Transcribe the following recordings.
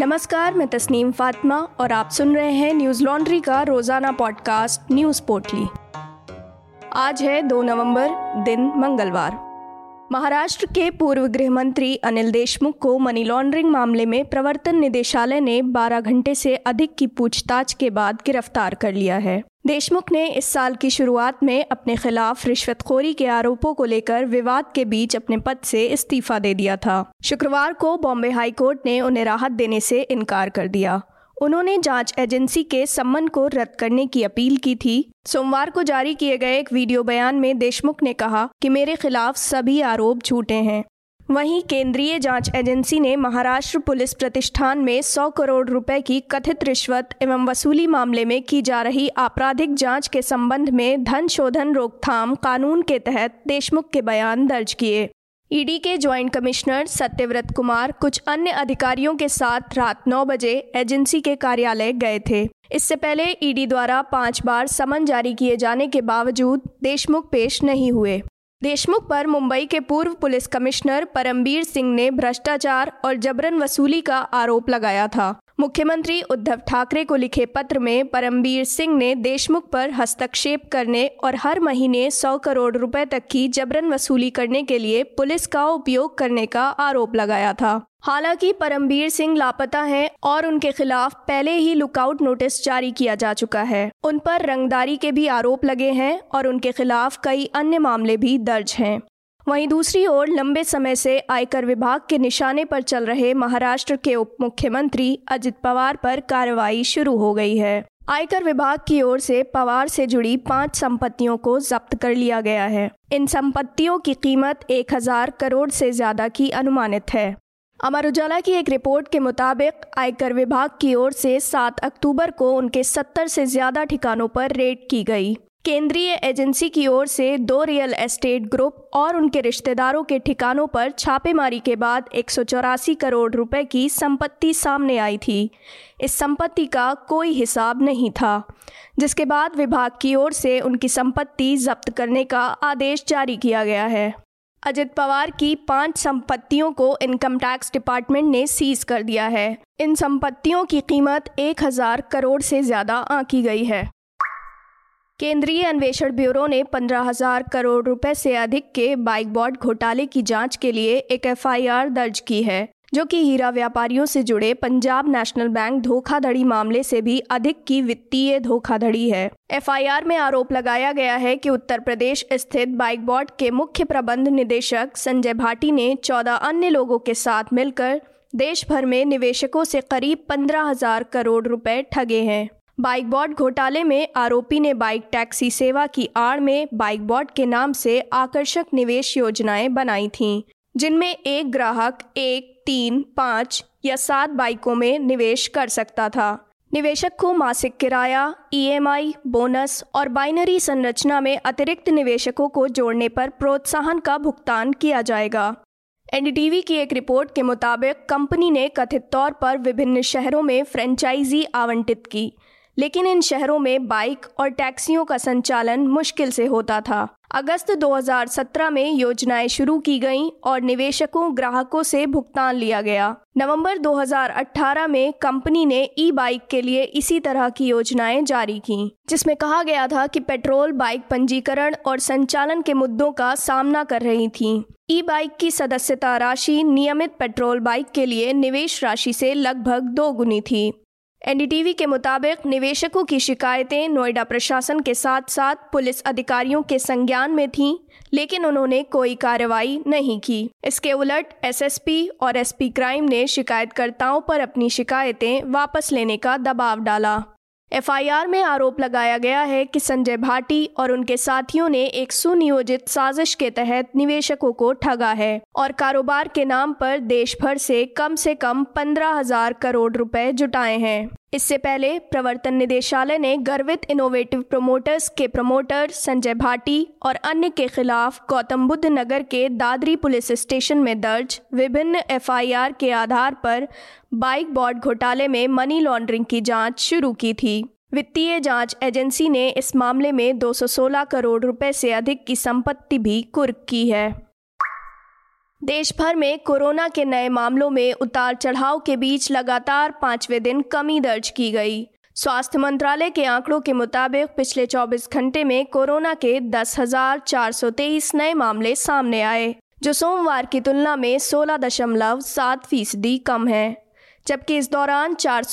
नमस्कार, मैं तस्नीम फातिमा और आप सुन रहे हैं न्यूज़ लॉन्ड्री का रोज़ाना पॉडकास्ट न्यूज़ पोर्टली। आज है 2 नवंबर, दिन मंगलवार। महाराष्ट्र के पूर्व गृह मंत्री अनिल देशमुख को मनी लॉन्ड्रिंग मामले में प्रवर्तन निदेशालय ने 12 घंटे से अधिक की पूछताछ के बाद गिरफ़्तार कर लिया है। देशमुख ने इस साल की शुरुआत में अपने खिलाफ रिश्वतखोरी के आरोपों को लेकर विवाद के बीच अपने पद से इस्तीफा दे दिया था। शुक्रवार को बॉम्बे हाईकोर्ट ने उन्हें राहत देने से इनकार कर दिया। उन्होंने जाँच एजेंसी के सम्मन को रद्द करने की अपील की थी। सोमवार को जारी किए गए एक वीडियो बयान में देशमुख ने कहा कि मेरे खिलाफ सभी आरोप झूठे हैं। वहीं केंद्रीय जाँच एजेंसी ने महाराष्ट्र पुलिस प्रतिष्ठान में 100 करोड़ रुपए की कथित रिश्वत एवं वसूली मामले में की जा रही आपराधिक जाँच के संबंध में धन शोधन रोकथाम कानून के तहत देशमुख के बयान दर्ज किए। ईडी के ज्वाइंट कमिश्नर सत्यव्रत कुमार कुछ अन्य अधिकारियों के साथ रात 9 बजे एजेंसी के कार्यालय गए थे। इससे पहले ईडी द्वारा पाँच बार समन जारी किए जाने के बावजूद देशमुख पेश नहीं हुए। देशमुख पर मुंबई के पूर्व पुलिस कमिश्नर परमबीर सिंह ने भ्रष्टाचार और जबरन वसूली का आरोप लगाया था। मुख्यमंत्री उद्धव ठाकरे को लिखे पत्र में परमबीर सिंह ने देशमुख पर हस्तक्षेप करने और हर महीने 100 करोड़ रुपए तक की जबरन वसूली करने के लिए पुलिस का उपयोग करने का आरोप लगाया था। हालाँकि परमबीर सिंह लापता हैं और उनके खिलाफ पहले ही लुकआउट नोटिस जारी किया जा चुका है। उन पर रंगदारी के भी आरोप लगे हैं और उनके खिलाफ कई अन्य मामले भी दर्ज हैं। वहीं दूसरी ओर लंबे समय से आयकर विभाग के निशाने पर चल रहे महाराष्ट्र के उप मुख्यमंत्री अजित पवार पर कार्रवाई शुरू हो गई है। आयकर विभाग की ओर से पवार से जुड़ी पाँच संपत्तियों को जब्त कर लिया गया है। इन संपत्तियों की कीमत एक हज़ार करोड़ से ज़्यादा की अनुमानित है। अमर उजाला की एक रिपोर्ट के मुताबिक, आयकर विभाग की ओर से 7 अक्टूबर को उनके 70 से ज़्यादा ठिकानों पर रेड की गई। केंद्रीय एजेंसी की ओर से दो रियल एस्टेट ग्रुप और उनके रिश्तेदारों के ठिकानों पर छापेमारी के बाद एक सौ चौरासी करोड़ रुपए की संपत्ति सामने आई थी। इस संपत्ति का कोई हिसाब नहीं था, जिसके बाद विभाग की ओर से उनकी संपत्ति जब्त करने का आदेश जारी किया गया है। अजित पवार की पाँच संपत्तियों को इनकम टैक्स डिपार्टमेंट ने सीज कर दिया है। इन संपत्तियों की कीमत एक हज़ार करोड़ से ज़्यादा आंकी गई है। केंद्रीय अन्वेषण ब्यूरो ने पंद्रह हज़ार करोड़ रुपए से अधिक के बाइक बॉट घोटाले की जाँच के लिए एक एफआईआर दर्ज की है। जो कि हीरा व्यापारियों से जुड़े पंजाब नेशनल बैंक धोखाधड़ी मामले से भी अधिक की वित्तीय धोखाधड़ी है। एफआईआर में आरोप लगाया गया है कि उत्तर प्रदेश स्थित बाइक बॉट के मुख्य प्रबंध निदेशक संजय भाटी ने चौदह अन्य लोगों के साथ मिलकर देश भर में निवेशकों से करीब पंद्रह हज़ार करोड़ रुपए ठगे हैं। बाइक बॉट घोटाले में आरोपी ने बाइक टैक्सी सेवा की आड़ में बाइक बॉट के नाम से आकर्षक निवेश योजनाएँ बनाई थीं, जिनमें एक ग्राहक, एक तीन पाँच या सात बाइकों में निवेश कर सकता था। निवेशक को मासिक किराया ईएमआई, बोनस और बाइनरी संरचना में अतिरिक्त निवेशकों को जोड़ने पर प्रोत्साहन का भुगतान किया जाएगा। एनडीटीवी की एक रिपोर्ट के मुताबिक कंपनी ने कथित तौर पर विभिन्न शहरों में फ्रेंचाइजी आवंटित की। लेकिन इन शहरों में बाइक और टैक्सियों का संचालन मुश्किल से होता था। अगस्त 2017 में योजनाएँ शुरू की गईं और निवेशकों, ग्राहकों से भुगतान लिया गया। नवंबर 2018 में कंपनी ने ई बाइक के लिए इसी तरह की योजनाएँ जारी की, जिसमें कहा गया था कि पेट्रोल, बाइक पंजीकरण और संचालन के मुद्दों का सामना कर रही थी। ई बाइक की सदस्यता राशि नियमित पेट्रोल बाइक के लिए निवेश राशि से लगभग दो गुनी थी। एनडीटीवी के मुताबिक निवेशकों की शिकायतें नोएडा प्रशासन के साथ साथ पुलिस अधिकारियों के संज्ञान में थीं, लेकिन उन्होंने कोई कार्रवाई नहीं की। इसके उलट एसएसपी और एसपी क्राइम ने शिकायतकर्ताओं पर अपनी शिकायतें वापस लेने का दबाव डाला। एफआईआर में आरोप लगाया गया है कि संजय भाटी और उनके साथियों ने एक सुनियोजित साजिश के तहत निवेशकों को ठगा है और कारोबार के नाम पर देश भर से कम से कम पंद्रह हज़ार करोड़ रुपए जुटाए हैं। इससे पहले प्रवर्तन निदेशालय ने गर्वित इनोवेटिव प्रमोटर्स के प्रमोटर संजय भाटी और अन्य के खिलाफ गौतम बुद्ध नगर के दादरी पुलिस स्टेशन में दर्ज विभिन्न एफआईआर के आधार पर बाइक बॉर्ड घोटाले में मनी लॉन्ड्रिंग की जाँच शुरू की थी। वित्तीय जाँच एजेंसी ने इस मामले में 216 करोड़ रुपए से अधिक की संपत्ति भी कुर्क की है। देश भर में कोरोना के नए मामलों में उतार चढ़ाव के बीच लगातार पाँचवें दिन कमी दर्ज की गई। स्वास्थ्य मंत्रालय के आंकड़ों के मुताबिक, पिछले 24 घंटे में कोरोना के दस हज़ार चार सौ तेईस नए मामले सामने आए, जो सोमवार की तुलना में सोलह दशमलव सात फ़ीसदी कम है, जबकि इस दौरान चार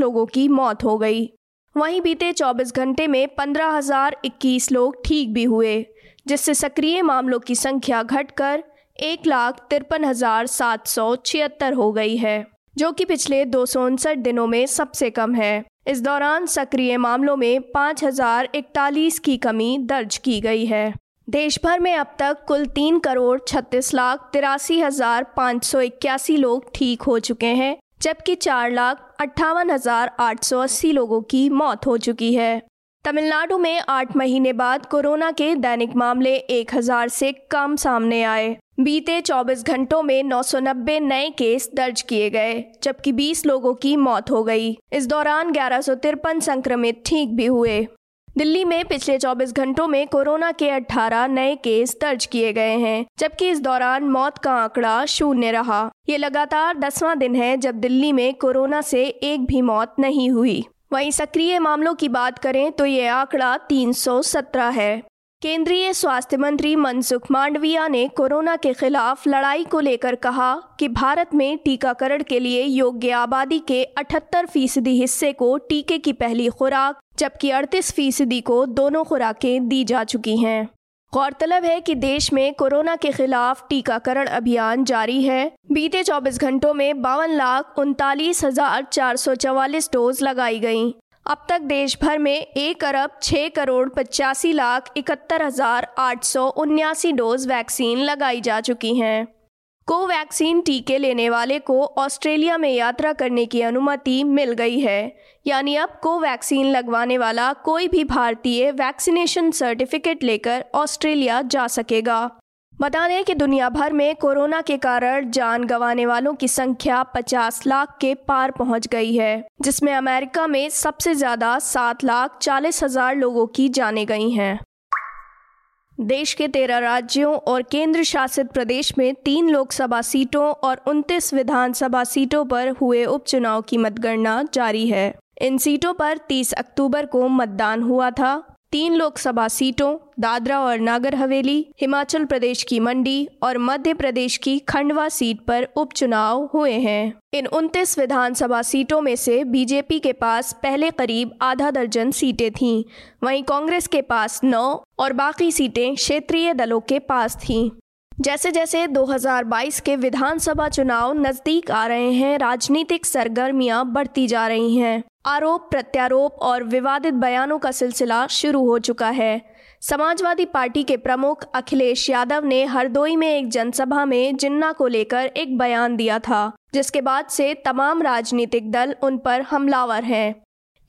लोगों की मौत हो गई। वहीं बीते 24 घंटे में पंद्रह हज़ार इक्कीस लोग ठीक भी हुए, जिससे सक्रिय मामलों की संख्या घटकर एक लाख तिरपन हज़ार सात सौ छिहत्तर हो गई है, जो कि पिछले दो सौ उनसठ दिनों में सबसे कम है। इस दौरान सक्रिय मामलों में पाँच हज़ार इकतालीस की कमी दर्ज की गई है। देश भर में अब तक कुल तीन करोड़ छत्तीस लाख तिरासी हज़ार पाँच सौ इक्यासी लोग ठीक हो चुके हैं, जबकि चार लाख अट्ठावन हज़ार आठ सौ अस्सी लोगों की मौत हो चुकी है। तमिलनाडु में आठ महीने बाद कोरोना के दैनिक मामले एक हज़ार से कम सामने आए। बीते 24 घंटों में 990 नए केस दर्ज किए गए, जबकि 20 लोगों की मौत हो गई। इस दौरान ग्यारह संक्रमित ठीक भी हुए। दिल्ली में पिछले 24 घंटों में कोरोना के 18 नए केस दर्ज किए गए हैं, जबकि इस दौरान मौत का आंकड़ा शून्य रहा। ये लगातार दसवां दिन है जब दिल्ली में कोरोना से एक भी मौत नहीं हुई। वहीं सक्रिय मामलों की बात करें तो ये आंकड़ा 317 है। केंद्रीय स्वास्थ्य मंत्री मनसुख मांडविया ने कोरोना के खिलाफ लड़ाई को लेकर कहा कि भारत में टीकाकरण के लिए योग्य आबादी के 78 फ़ीसदी हिस्से को टीके की पहली खुराक, जबकि 38 फ़ीसदी को दोनों खुराकें दी जा चुकी हैं। गौरतलब है कि देश में कोरोना के खिलाफ टीकाकरण अभियान जारी है। बीते 24 घंटों में बावन लाख उनतालीस हज़ार चार सौ चवालीस डोज लगाई गई अब तक देश भर में एक अरब छः करोड़ पचासी लाख इकहत्तर हज़ार आठ सौ उन्यासी डोज वैक्सीन लगाई जा चुकी हैं। कोवैक्सीन टीके लेने वाले को ऑस्ट्रेलिया में यात्रा करने की अनुमति मिल गई है। यानी अब कोवैक्सीन लगवाने वाला कोई भी भारतीय वैक्सीनेशन सर्टिफिकेट लेकर ऑस्ट्रेलिया जा सकेगा। बता दें कि दुनिया भर में कोरोना के कारण जान गंवाने वालों की संख्या 50 लाख के पार पहुँच गई है, जिसमें अमेरिका में सबसे ज़्यादा सात लाख चालीस हज़ार लोगों की जाने गई हैं। देश के तेरह राज्यों और केंद्र शासित प्रदेश में तीन लोकसभा सीटों और उनतीस विधानसभा सीटों पर हुए उपचुनाव की मतगणना जारी है। इन सीटों पर 30 अक्टूबर को मतदान हुआ था। तीन लोकसभा सीटों, दादरा और नागर हवेली, हिमाचल प्रदेश की मंडी और मध्य प्रदेश की खंडवा सीट पर उपचुनाव हुए हैं। इन 29 विधानसभा सीटों में से बीजेपी के पास पहले करीब आधा दर्जन सीटें थीं। वहीं कांग्रेस के पास नौ और बाकी सीटें क्षेत्रीय दलों के पास थीं। जैसे जैसे 2022 के विधानसभा चुनाव नज़दीक आ रहे हैं, राजनीतिक सरगर्मियाँ बढ़ती जा रही हैं। आरोप, प्रत्यारोप और विवादित बयानों का सिलसिला शुरू हो चुका है। समाजवादी पार्टी के प्रमुख अखिलेश यादव ने हरदोई में एक जनसभा में जिन्ना को लेकर एक बयान दिया था, जिसके बाद से तमाम राजनीतिक दल उन पर हमलावर हैं।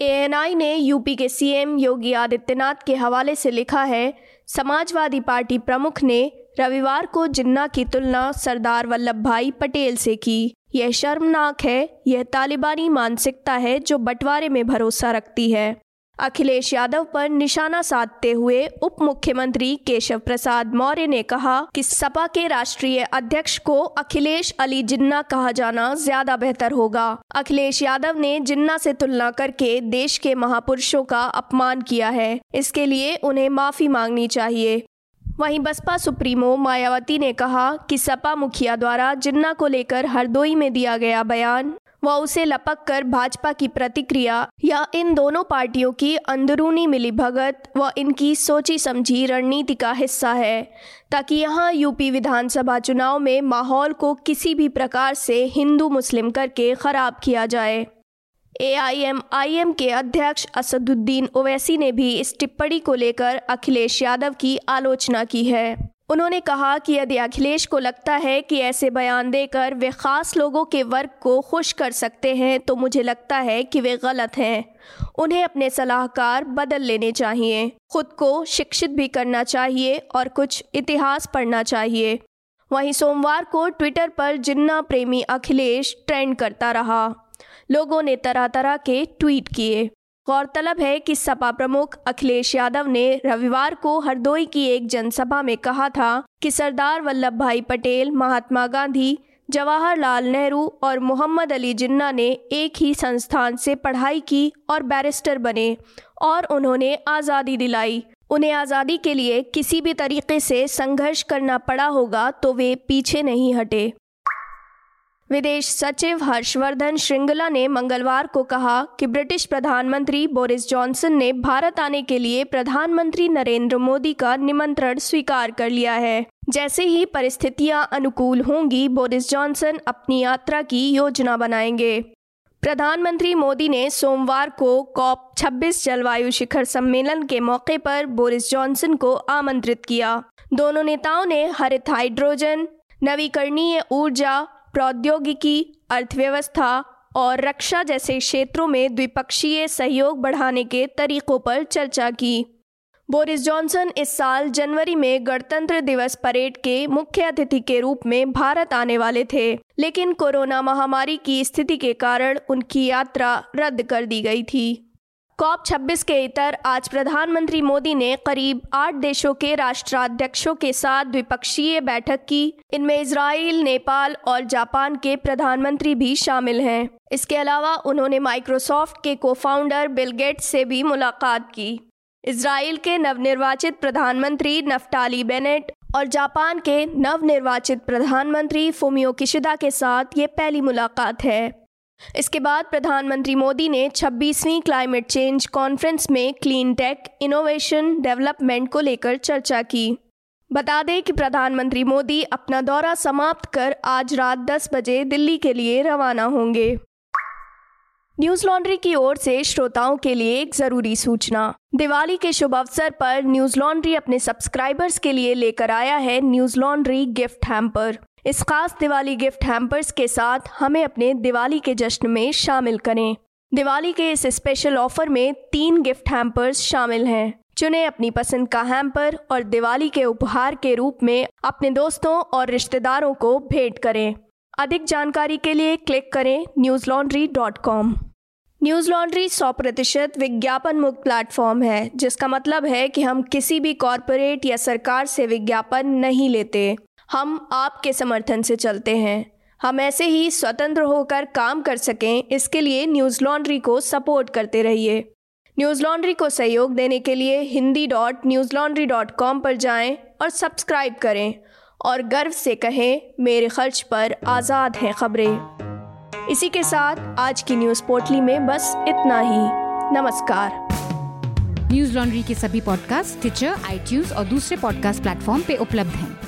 एएनआई ने यूपी के सीएम योगी आदित्यनाथ के हवाले से लिखा है, समाजवादी पार्टी प्रमुख ने रविवार को जिन्ना की तुलना सरदार वल्लभ भाई पटेल से की। यह शर्मनाक है, यह तालिबानी मानसिकता है जो बंटवारे में भरोसा रखती है। अखिलेश यादव पर निशाना साधते हुए उप मुख्यमंत्री केशव प्रसाद मौर्य ने कहा कि सपा के राष्ट्रीय अध्यक्ष को अखिलेश अली जिन्ना कहा जाना ज़्यादा बेहतर होगा। अखिलेश यादव ने जिन्ना से तुलना करके देश के महापुरुषों का अपमान किया है। इसके लिए उन्हें माफ़ी मांगनी चाहिए। वहीं बसपा सुप्रीमो मायावती ने कहा कि सपा मुखिया द्वारा जिन्ना को लेकर हरदोई में दिया गया बयान व उसे लपक कर भाजपा की प्रतिक्रिया या इन दोनों पार्टियों की अंदरूनी मिलीभगत व इनकी सोची समझी रणनीति का हिस्सा है, ताकि यहाँ यूपी विधानसभा चुनाव में माहौल को किसी भी प्रकार से हिंदू मुस्लिम करके खराब किया जाए। एआईएमआईएम के अध्यक्ष असदुद्दीन ओवैसी ने भी इस टिप्पणी को लेकर अखिलेश यादव की आलोचना की है। उन्होंने कहा कि यदि अखिलेश को लगता है कि ऐसे बयान देकर वे खास लोगों के वर्ग को खुश कर सकते हैं तो मुझे लगता है कि वे गलत हैं। उन्हें अपने सलाहकार बदल लेने चाहिए। खुद को शिक्षित भी करना चाहिए और कुछ इतिहास पढ़ना चाहिए। वहीं सोमवार को ट्विटर पर जिन्ना प्रेमी अखिलेश ट्रेंड करता रहा। लोगों ने तरह तरह के ट्वीट किए। गौरतलब है कि सपा प्रमुख अखिलेश यादव ने रविवार को हरदोई की एक जनसभा में कहा था कि सरदार वल्लभ भाई पटेल, महात्मा गांधी, जवाहरलाल नेहरू और मोहम्मद अली जिन्ना ने एक ही संस्थान से पढ़ाई की और बैरिस्टर बने और उन्होंने आज़ादी दिलाई। उन्हें आज़ादी के लिए किसी भी तरीके से संघर्ष करना पड़ा होगा तो वे पीछे नहीं हटे। विदेश सचिव हर्षवर्धन श्रृंगला ने मंगलवार को कहा कि ब्रिटिश प्रधानमंत्री बोरिस जॉनसन ने भारत आने के लिए प्रधानमंत्री नरेंद्र मोदी का निमंत्रण स्वीकार कर लिया है। जैसे ही परिस्थितियाँ अनुकूल होंगी, बोरिस जॉनसन अपनी यात्रा की योजना बनाएँगे। प्रधानमंत्री मोदी ने सोमवार को कॉप 26 जलवायु शिखर सम्मेलन के मौके पर बोरिस जॉनसन को आमंत्रित किया। दोनों नेताओं ने हरित हाइड्रोजन, नवीकरणीय ऊर्जा प्रौद्योगिकी, अर्थव्यवस्था और रक्षा जैसे क्षेत्रों में द्विपक्षीय सहयोग बढ़ाने के तरीकों पर चर्चा की। बोरिस जॉनसन इस साल जनवरी में गणतंत्र दिवस परेड के मुख्य अतिथि के रूप में भारत आने वाले थे, लेकिन कोरोना महामारी की स्थिति के कारण उनकी यात्रा रद्द कर दी गई थी। कॉप 26 के इतर आज प्रधानमंत्री मोदी ने करीब आठ देशों के राष्ट्राध्यक्षों के साथ द्विपक्षीय बैठक की। इनमें इसराइल नेपाल और जापान के प्रधानमंत्री भी शामिल हैं। इसके अलावा उन्होंने माइक्रोसॉफ्ट के को फाउंडर बिल गेट्स से भी मुलाकात की। इसराइल के नवनिर्वाचित प्रधानमंत्री नफ्ताली बेनेट और जापान के नवनिर्वाचित प्रधानमंत्री फोमियो किशिदा के साथ ये पहली मुलाकात है। इसके बाद प्रधानमंत्री मोदी ने 26वीं क्लाइमेट चेंज कॉन्फ्रेंस में क्लीन टेक इनोवेशन डेवलपमेंट को लेकर चर्चा की। बता दें कि प्रधानमंत्री मोदी अपना दौरा समाप्त कर आज रात 10 बजे दिल्ली के लिए रवाना होंगे। न्यूज़ लॉन्ड्री की ओर से श्रोताओं के लिए एक ज़रूरी सूचना। दिवाली के शुभ अवसर पर न्यूज़ लॉन्ड्री अपने सब्सक्राइबर्स के लिए लेकर आया है न्यूज़ लॉन्ड्री गिफ्ट हैम्पर। इस खास दिवाली गिफ्ट हैम्पर्स के साथ हमें अपने दिवाली के जश्न में शामिल करें। दिवाली के इस स्पेशल ऑफ़र में तीन गिफ्ट हैम्पर्स शामिल हैं। चुने अपनी पसंद का हैम्पर और दिवाली के उपहार के रूप में अपने दोस्तों और रिश्तेदारों को भेंट करें। अधिक जानकारी के लिए क्लिक करें Newslaundry dot com Newslaundry सौ प्रतिशत विज्ञापन मुक्त प्लेटफॉर्म है, जिसका मतलब है कि हम किसी भी कॉरपोरेट या सरकार से विज्ञापन नहीं लेते। हम आपके समर्थन से चलते हैं। हम ऐसे ही स्वतंत्र होकर काम कर सकें, इसके लिए न्यूज़ लॉन्ड्री को सपोर्ट करते रहिए। न्यूज़ लॉन्ड्री को सहयोग देने के लिए Hindi dot Newslaundry dot com पर जाएँ और सब्सक्राइब करें। और गर्व से कहें, मेरे खर्च पर आज़ाद हैं खबरें। इसी के साथ आज की न्यूज़ पोर्टली में बस इतना ही। नमस्कार। न्यूज़ लॉन्ड्री के सभी पॉडकास्ट ट्विटर आई और दूसरे पॉडकास्ट प्लेटफॉर्म पे उपलब्ध हैं।